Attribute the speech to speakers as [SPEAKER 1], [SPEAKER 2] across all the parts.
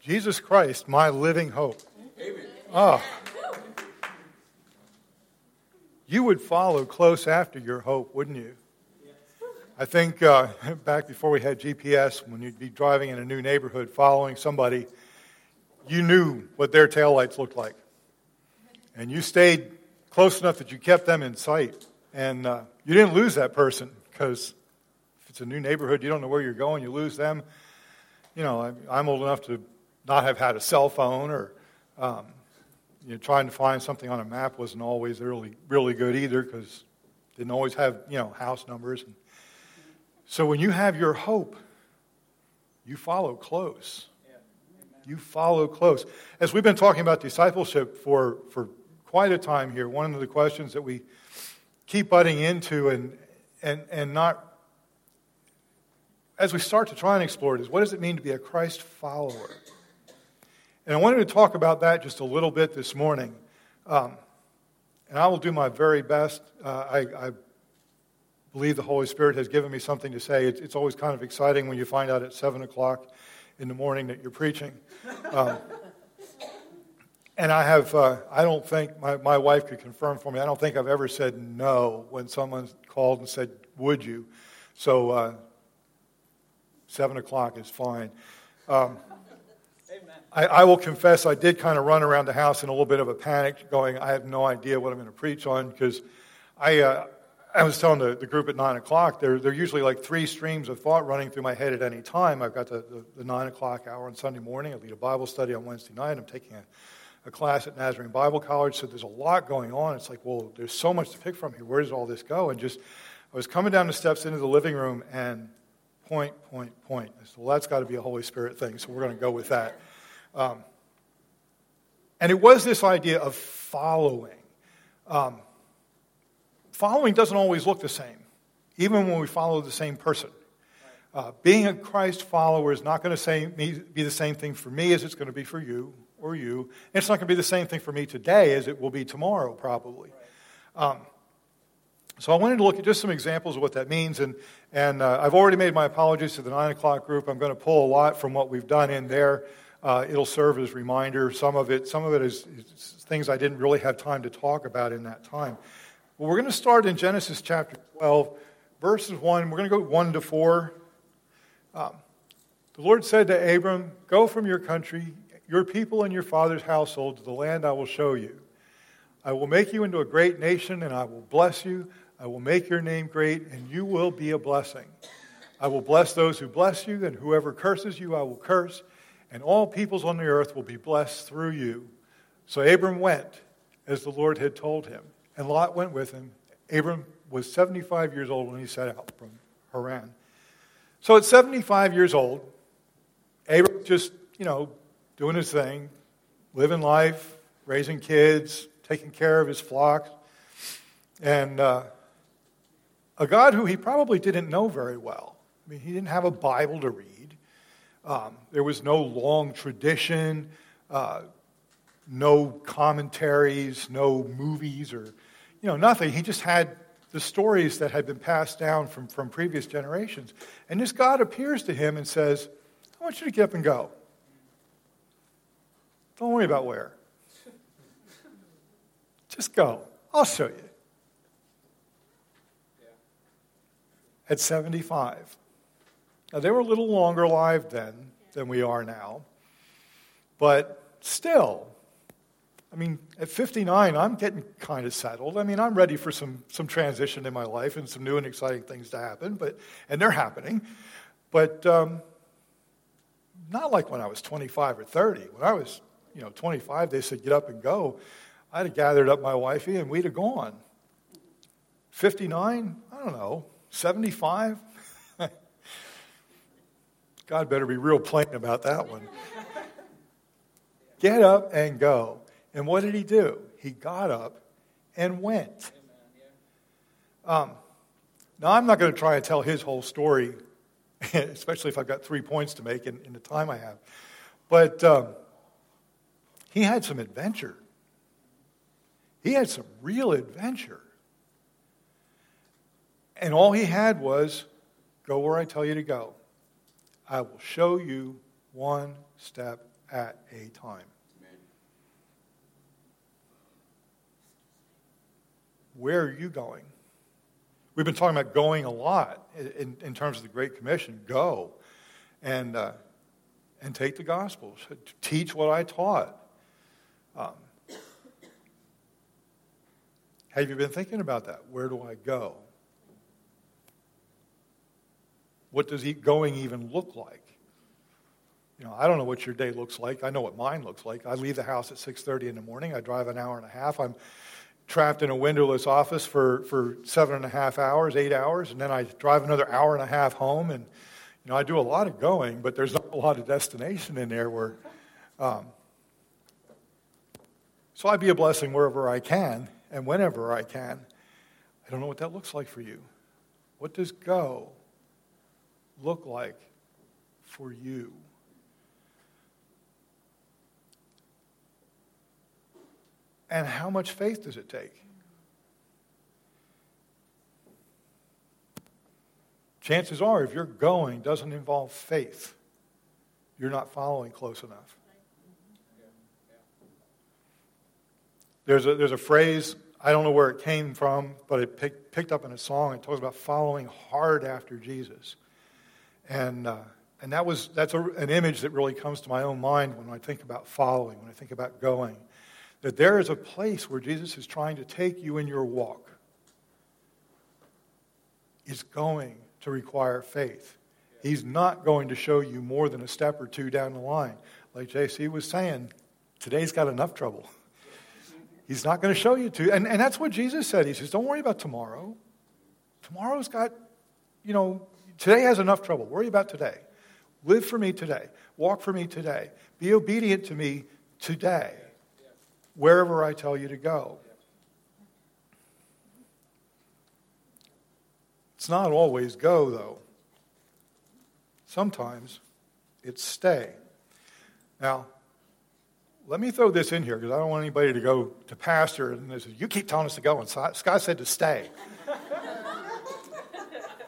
[SPEAKER 1] Jesus Christ, my living hope. Amen. Oh. You would follow close after your hope, wouldn't you? I think uh, back before we had GPS, when you'd be driving in a new neighborhood following somebody, you knew what their taillights looked like. And you stayed close enough that you kept them in sight. And uh, you didn't lose that person because if it's a new neighborhood, you don't know where you're going, you lose them. You know, I'm old enough to not have had a cell phone or um, you know, trying to find something on a map wasn't always really, really good either because didn't always have, you know, house numbers. And so when you have your hope, you follow close. You follow close. As we've been talking about discipleship for, for quite a time here, one of the questions that we keep butting into and, and, and not, as we start to try and explore it, is what does it mean to be a Christ follower? And I wanted to talk about that just a little bit this morning. Um, and I will do my very best. Uh, I, I, believe the Holy Spirit has given me something to say. It's, it's, always kind of exciting when you find out at 7 o'clock in the morning that you're preaching. Um, and I have, uh, I don't think, my, my wife could confirm for me, I don't think I've ever said no when someone called and said, Would you? So, uh, 7 o'clock is fine. Um, I, I, will confess I did kind of run around the house in a little bit of a panic, going, I have no idea what I'm going to preach on because I, uh, I was telling the, the, group at 9 o'clock, there, there are usually like three streams of thought running through my head at any time. I've got the, the, the 9 o'clock hour on Sunday morning. I lead a Bible study on Wednesday night. I'm taking a, a class at Nazarene Bible College. So there's a lot going on. It's like, well, there's so much to pick from here. Where does all this go? And just, I was coming down the steps into the living room and point, point, point. I said, well, that's got to be a Holy Spirit thing. So we're going to go with that. Um, and it was this idea of following. Um, following doesn't always look the same, even when we follow the same person. Uh, being a Christ follower is not going to be the same thing for me as it's going to be for you or you. And it's not going to be the same thing for me today as it will be tomorrow, probably. Um, so I wanted to look at just some examples of what that means. And, and uh, I've already made my apologies to the 9 o'clock group. I'm going to pull a lot from what we've done in there. Uh, it'll serve as reminder. Some of it, some of it is, is, things I didn't really have time to talk about in that time. Well, we're going to start in Genesis chapter 12, verses 1. We're going to go 1 to 4. Um, the Lord said to Abram, Go from your country, your people, and your father's household to the land I will show you. I will make you into a great nation, and I will bless you. I will make your name great, and you will be a blessing. I will bless those who bless you, and whoever curses you, I will curse and all peoples on the earth will be blessed through you. So Abram went as the Lord had told him, and Lot went with him. Abram was 75 years old when he set out from Haran. So at 75 years old, Abram just, you know, doing his thing, living life, raising kids, taking care of his flock. And uh, a God who he probably didn't know very well. I mean, he didn't have a Bible to read. Um, there was no long tradition, uh, no commentaries, no movies, or you know nothing. He just had the stories that had been passed down from, from previous generations. And this God appears to him and says, I want you to get up and go. Don't worry about where. Just go. I'll show you. At 75. Now, they were a little longer alive then than we are now, but still, I mean, at 59, I'm getting kind of settled. I mean, I'm ready for some, some transition in my life and some new and exciting things to happen, but, and they're happening. But um, not like when I was 25 or 30. When I was, you know, 25, they said, get up and go. I'd have gathered up my wifey and we'd have gone. 59, I don't know, 75, God better be real plain about that one. Get up and go. And what did he do? He got up and went. Um, now, I'm not going to try and tell his whole story, especially if I've got three points to make in, in the time I have. But um, he had some adventure. He had some real adventure. And all he had was go where I tell you to go. I will show you one step at a time. Where are you going? We've been talking about going a lot in, in terms of the Great Commission. Go and, uh, and take the Gospels, teach what I taught. Um, have you been thinking about that? Where do I go? What does going even look like? You know, I don't know what your day looks like. I know what mine looks like. I leave the house at 6:30 in the morning. I drive an hour and a half. I'm trapped in a windowless office for, for seven and a half hours, eight hours, and then I drive another hour and a half home. And you know, I do a lot of going, but there's not a lot of destination in there. Where, um, so I be a blessing wherever I can and whenever I can. I don't know what that looks like for you. What does go look like for you? And how much faith does it take? Chances are, if you're going doesn't involve faith, you're not following close enough. There's a, there's a phrase, I don't know where it came from, but it pick, picked up in a song. It talks about following hard after Jesus. And, uh, and that was, that's a, an image that really comes to my own mind when I think about following, when I think about going that there is a place where Jesus is trying to take you in your walk. Is going to require faith. He's not going to show you more than a step or two down the line. Like JC was saying, today's got enough trouble. He's not going to show you to. And, and that's what Jesus said. He says, Don't worry about tomorrow. Tomorrow's got, you know, today has enough trouble. Worry about today. Live for me today. Walk for me today. Be obedient to me today wherever I tell you to go. It's not always go, though. Sometimes it's stay. Now, let me throw this in here because I don't want anybody to go to pastor and they say, You keep telling us to go, and Scott said to stay.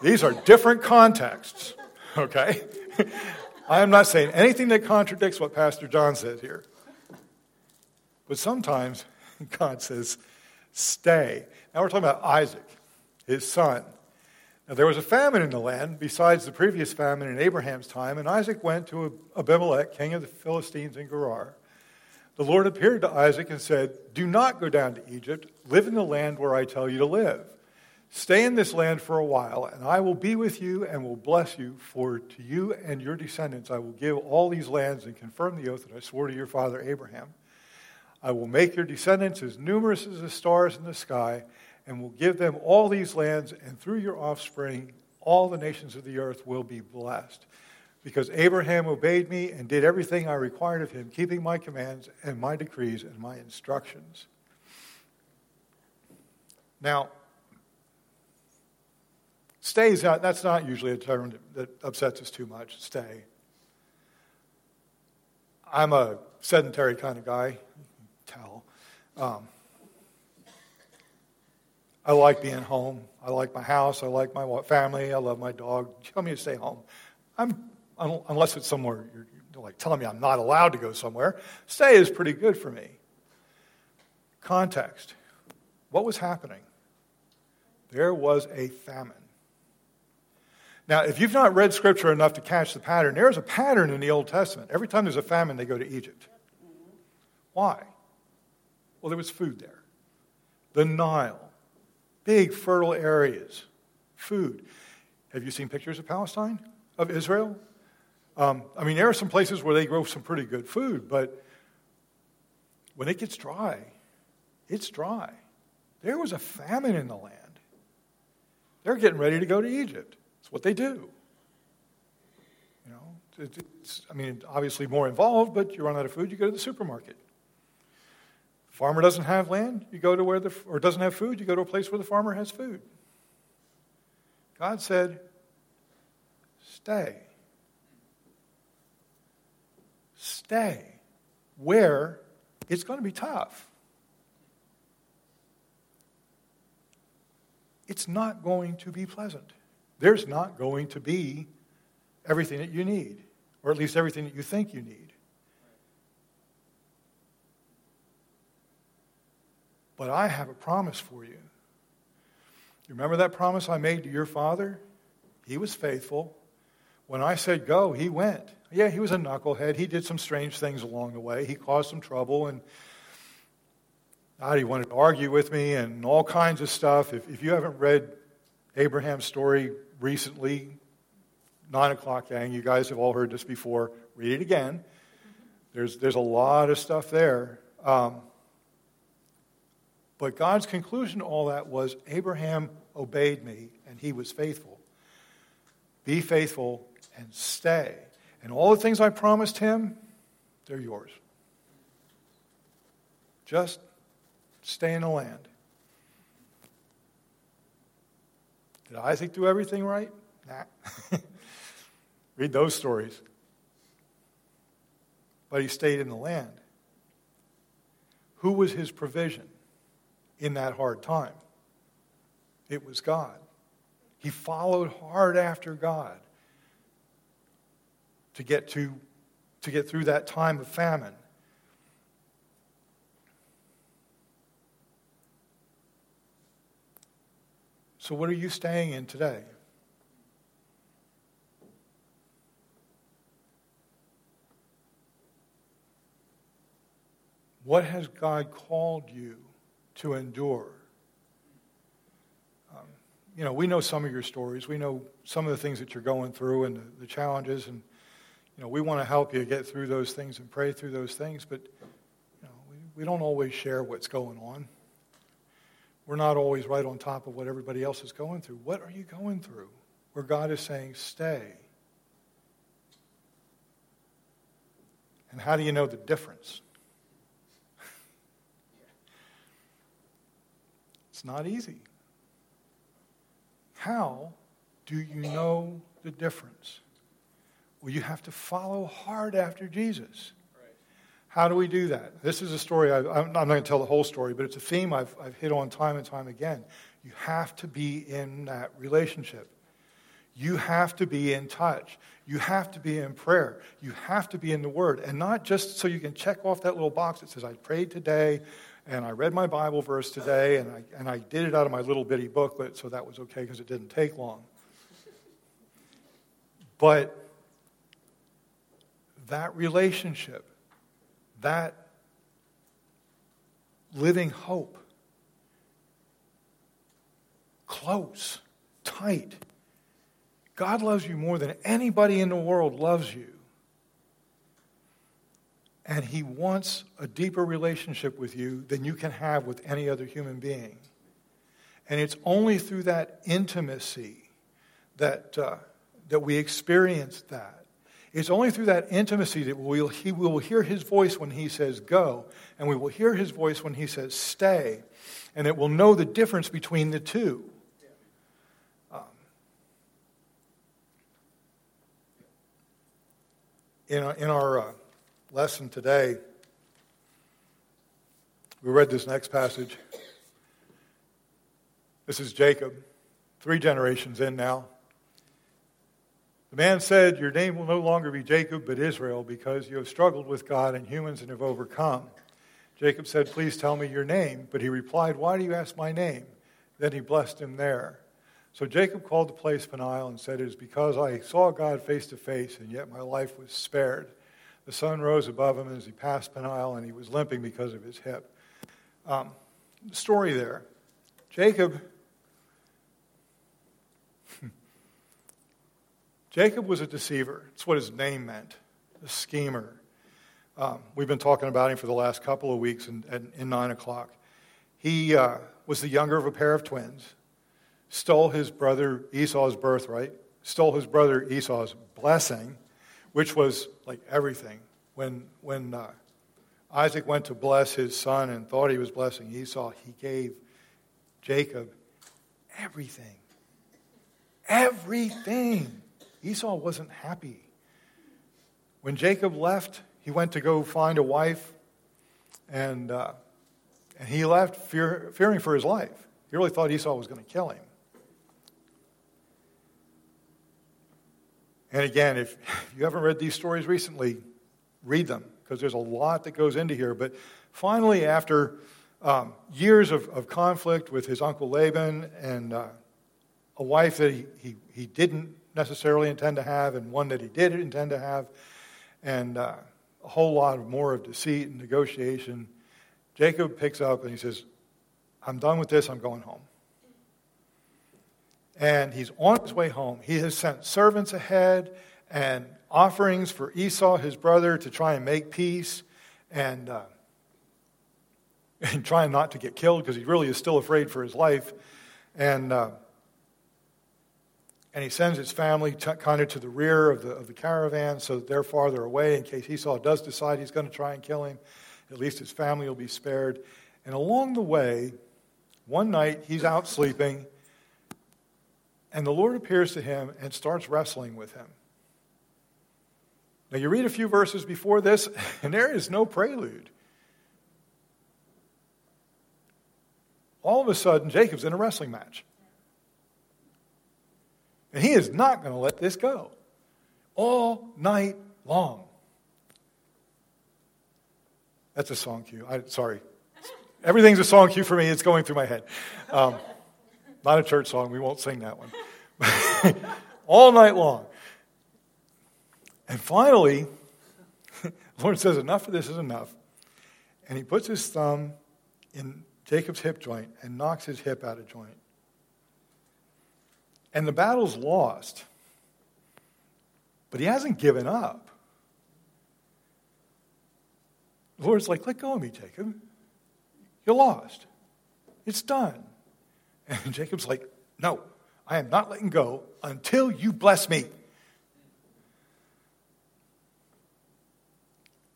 [SPEAKER 1] These are different contexts, okay? I am not saying anything that contradicts what Pastor John said here. But sometimes God says, stay. Now we're talking about Isaac, his son. Now there was a famine in the land besides the previous famine in Abraham's time, and Isaac went to Abimelech, king of the Philistines in Gerar. The Lord appeared to Isaac and said, Do not go down to Egypt. Live in the land where I tell you to live. Stay in this land for a while, and I will be with you and will bless you, for to you and your descendants I will give all these lands and confirm the oath that I swore to your father Abraham. I will make your descendants as numerous as the stars in the sky, and will give them all these lands, and through your offspring, all the nations of the earth will be blessed. Because Abraham obeyed me and did everything I required of him, keeping my commands and my decrees and my instructions. Now, stays out, that's not usually a term that upsets us too much, stay. I'm a sedentary kind of guy tell. Um, I like being home. I like my house. I like my family. I love my dog. Tell me to stay home. I'm, unless it's somewhere you're like telling me I'm not allowed to go somewhere. Stay is pretty good for me. Context. What was happening? There was a famine. Now, if you've not read Scripture enough to catch the pattern, there's a pattern in the Old Testament. Every time there's a famine, they go to Egypt. Why? Well, there was food there. The Nile, big fertile areas, food. Have you seen pictures of Palestine, of Israel? Um, I mean, there are some places where they grow some pretty good food, but when it gets dry, it's dry. There was a famine in the land. They're getting ready to go to Egypt. What they do. You know, it's, I mean, obviously more involved, but you run out of food, you go to the supermarket. The Farmer doesn't have land, you go to where the, or doesn't have food, you go to a place where the farmer has food. God said, stay. Stay where it's going to be tough. It's not going to be pleasant there's not going to be everything that you need, or at least everything that you think you need. But I have a promise for you. You remember that promise I made to your father? He was faithful. When I said go, he went. Yeah, he was a knucklehead. He did some strange things along the way. He caused some trouble and God, he wanted to argue with me and all kinds of stuff. If, if you haven't read Abraham's story, recently, 9 o'clock gang, you guys have all heard this before. Read it again. There's, there's a lot of stuff there. Um, but God's conclusion to all that was Abraham obeyed me and he was faithful. Be faithful and stay. And all the things I promised him, they're yours. Just stay in the land. Did Isaac do everything right? Nah. Read those stories. But he stayed in the land. Who was his provision in that hard time? It was God. He followed hard after God to get to to get through that time of famine. So what are you staying in today? What has God called you to endure? Um, you know, we know some of your stories. We know some of the things that you're going through and the, the challenges, and you know, we want to help you get through those things and pray through those things. But you know, we, we don't always share what's going on. We're not always right on top of what everybody else is going through. What are you going through? Where God is saying, "Stay." And how do you know the difference? It's not easy. How do you know the difference? Well, you have to follow hard after Jesus. How do we do that? This is a story, I, am not going to tell the whole story, but it's a theme I've, I've hit on time and time again. You have to be in that relationship. You have to be in touch. You have to be in prayer. You have to be in the Word. And not just so you can check off that little box that says, I prayed today, and I read my Bible verse today, and I, and I did it out of my little bitty booklet, so that was okay because it didn't take long. But that relationship, that living hope, close, tight. God loves you more than anybody in the world loves you. And he wants a deeper relationship with you than you can have with any other human being. And it's only through that intimacy that, uh, that we experience that. It's only through that intimacy that we'll, he, we will hear his voice when he says go, and we will hear his voice when he says stay, and it will know the difference between the two. Um, in, in our uh, lesson today, we read this next passage. This is Jacob, three generations in now. The man said, Your name will no longer be Jacob, but Israel, because you have struggled with God and humans and have overcome. Jacob said, Please tell me your name. But he replied, Why do you ask my name? Then he blessed him there. So Jacob called the place Peniel and said, It is because I saw God face to face, and yet my life was spared. The sun rose above him as he passed Peniel, and he was limping because of his hip. Um, story there. Jacob. Jacob was a deceiver. That's what his name meant, a schemer. Um, we've been talking about him for the last couple of weeks in, in, in 9 o'clock. He uh, was the younger of a pair of twins, stole his brother Esau's birthright, stole his brother Esau's blessing, which was like everything. When, when uh, Isaac went to bless his son and thought he was blessing Esau, he gave Jacob everything. Everything. Esau wasn't happy. When Jacob left, he went to go find a wife, and, uh, and he left fear, fearing for his life. He really thought Esau was going to kill him. And again, if you haven't read these stories recently, read them because there's a lot that goes into here. But finally, after um, years of, of, conflict with his uncle Laban and uh, a wife that he, he, he, didn't necessarily intend to have and one that he did intend to have, and uh, a whole lot more of deceit and negotiation. Jacob picks up and he says, I'm done with this, I'm going home. And he's on his way home. He has sent servants ahead and offerings for Esau, his brother, to try and make peace and, uh, and trying not to get killed because he really is still afraid for his life. And, uh, and he sends his family t- kind of to the rear of the, of the caravan so that they're farther away in case Esau does decide he's going to try and kill him. At least his family will be spared. And along the way, one night he's out sleeping, and the Lord appears to him and starts wrestling with him. Now, you read a few verses before this, and there is no prelude. All of a sudden, Jacob's in a wrestling match. And he is not going to let this go all night long. That's a song cue. I, sorry. Everything's a song cue for me. It's going through my head. Um, not a church song. We won't sing that one. all night long. And finally, the Lord says, Enough of this is enough. And he puts his thumb in Jacob's hip joint and knocks his hip out of joint. And the battle's lost. But he hasn't given up. The Lord's like, let go of me, Jacob. You're lost. It's done. And Jacob's like, no, I am not letting go until you bless me.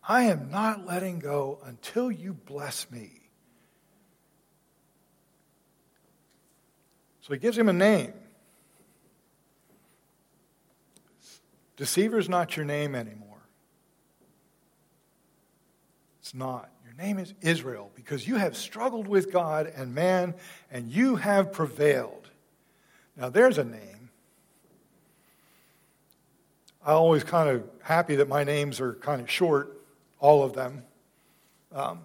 [SPEAKER 1] I am not letting go until you bless me. So he gives him a name. Deceiver's not your name anymore. It's not. Your name is Israel because you have struggled with God and man and you have prevailed. Now, there's a name. I'm always kind of happy that my names are kind of short, all of them. Um,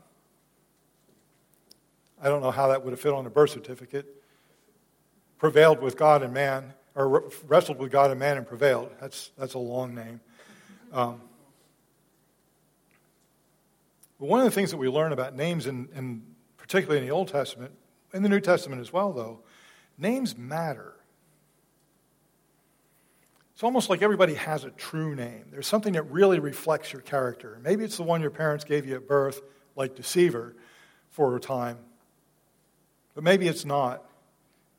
[SPEAKER 1] I don't know how that would have fit on a birth certificate. Prevailed with God and man or wrestled with God and man and prevailed. That's, that's a long name. Um, but one of the things that we learn about names, in, particularly in the Old Testament, in the New Testament as well, though, names matter. It's almost like everybody has a true name. There's something that really reflects your character. Maybe it's the one your parents gave you at birth, like Deceiver, for a time. But maybe it's not.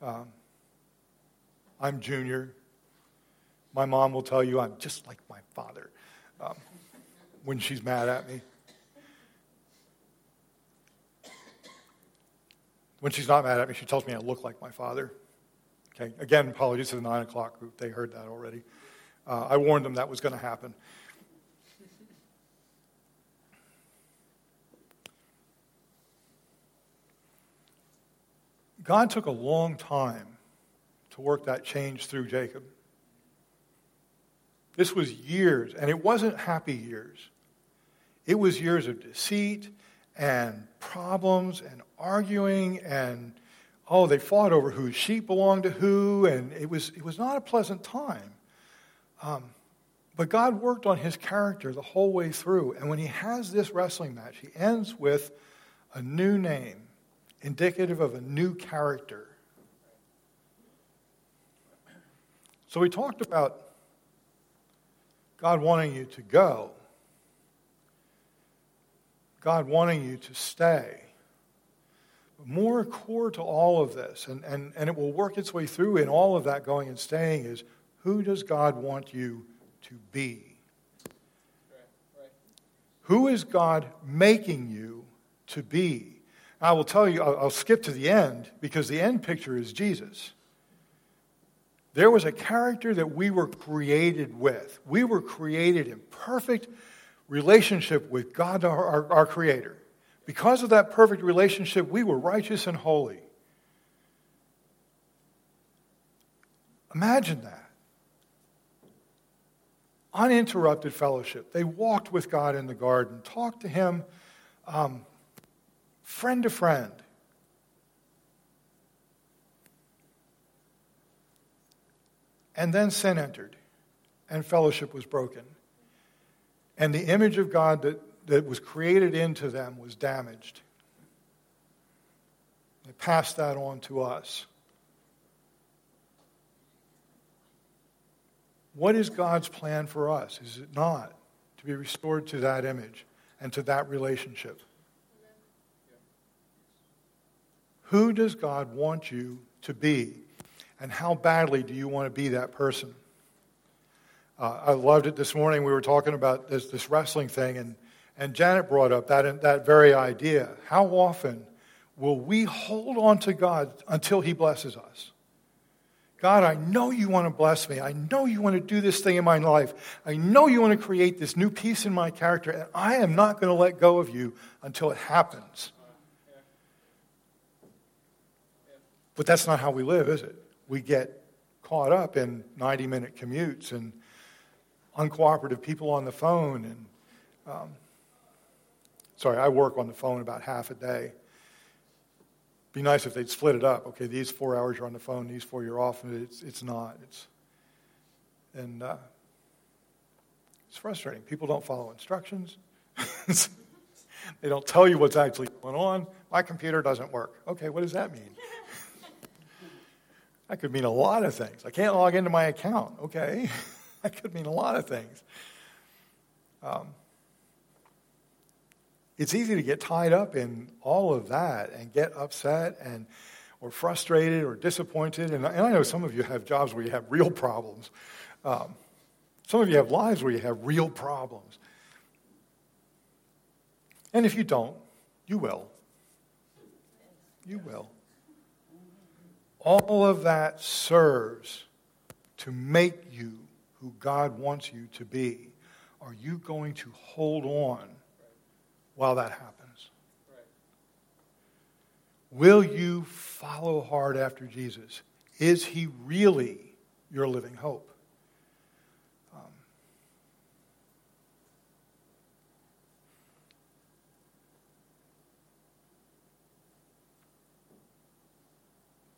[SPEAKER 1] Um, I'm Junior. My mom will tell you I'm just like my father um, when she's mad at me. When she's not mad at me, she tells me I look like my father. Okay, again, apologies to the 9 o'clock group. They heard that already. Uh, I warned them that was going to happen. God took a long time to work that change through Jacob. This was years, and it wasn't happy years. It was years of deceit and problems and arguing and oh, they fought over whose sheep belonged to who, and it was it was not a pleasant time. Um, but God worked on his character the whole way through, and when he has this wrestling match, he ends with a new name, indicative of a new character. So we talked about God wanting you to go, God wanting you to stay. But more core to all of this, and, and, and it will work its way through in all of that going and staying, is who does God want you to be? Who is God making you to be? I will tell you, I'll, I'll skip to the end because the end picture is Jesus. There was a character that we were created with. We were created in perfect relationship with God, our, our, our, Creator. Because of that perfect relationship, we were righteous and holy. Imagine that. Uninterrupted fellowship. They walked with God in the garden, talked to Him um, friend to friend. And then sin entered, and fellowship was broken. And the image of God that, that was created into them was damaged. They passed that on to us. What is God's plan for us? Is it not to be restored to that image and to that relationship? Who does God want you to be? And how badly do you want to be that person? Uh, I loved it this morning. We were talking about this, this wrestling thing, and, and Janet brought up that, that very idea. How often will we hold on to God until He blesses us? God, I know you want to bless me. I know you want to do this thing in my life. I know you want to create this new piece in my character, and I am not going to let go of you until it happens. But that's not how we live, is it? We get caught up in 90 minute commutes and uncooperative people on the phone. And um, sorry, I work on the phone about half a day be nice if they'd split it up. Okay, these four hours you're on the phone, these four you're off. It's, it's not. It's, and uh, it's frustrating. People don't follow instructions. they don't tell you what's actually going on. My computer doesn't work. Okay, what does that mean? That could mean a lot of things. I can't log into my account. Okay, that could mean a lot of things. Um, it's easy to get tied up in all of that and get upset and or frustrated or disappointed. And, and I know some of you have jobs where you have real problems. Um, some of you have lives where you have real problems. And if you don't, you will. You will. All of that serves to make you who God wants you to be. Are you going to hold on while that happens? Will you follow hard after Jesus? Is he really your living hope?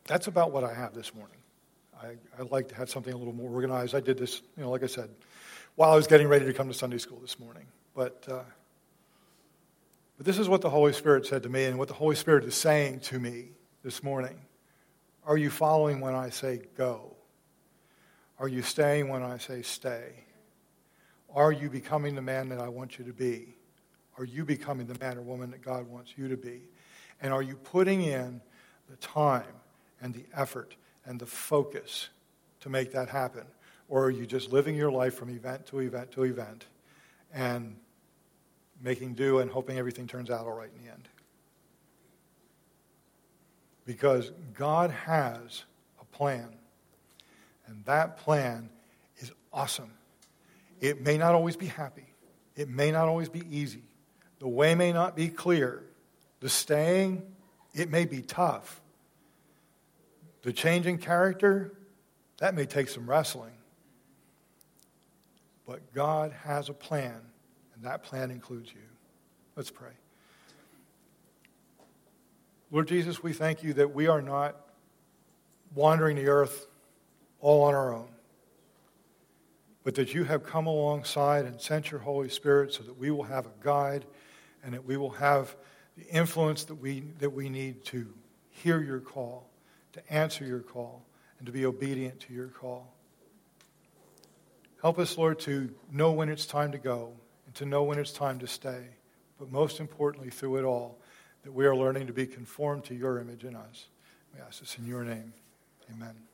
[SPEAKER 1] That's about what I have this morning. I, like to have something a little more organized. I did this, you know, like I said, while I was getting ready to come to Sunday school this morning. But uh, but this is what the Holy Spirit said to me, and what the Holy Spirit is saying to me this morning. Are you following when I say go? Are you staying when I say stay? Are you becoming the man that I want you to be? Are you becoming the man or woman that God wants you to be? And are you putting in the time and the effort and the focus to make that happen? Or are you just living your life from event to event to event and making do and hoping everything turns out all right in the end. Because God has a plan, and that plan is awesome. It may not always be happy, it may not always be easy, the way may not be clear, the staying, it may be tough. The change in character, that may take some wrestling. But God has a plan and that plan includes you. Let's pray. Lord Jesus, we thank you that we are not wandering the earth all on our own, but that you have come alongside and sent your Holy Spirit so that we will have a guide and that we will have the influence that we, that we need to hear your call, to answer your call, and to be obedient to your call. Help us, Lord, to know when it's time to go and to know when it's time to stay. But most importantly, through it all, that we are learning to be conformed to your image in us. We ask this in your name. Amen.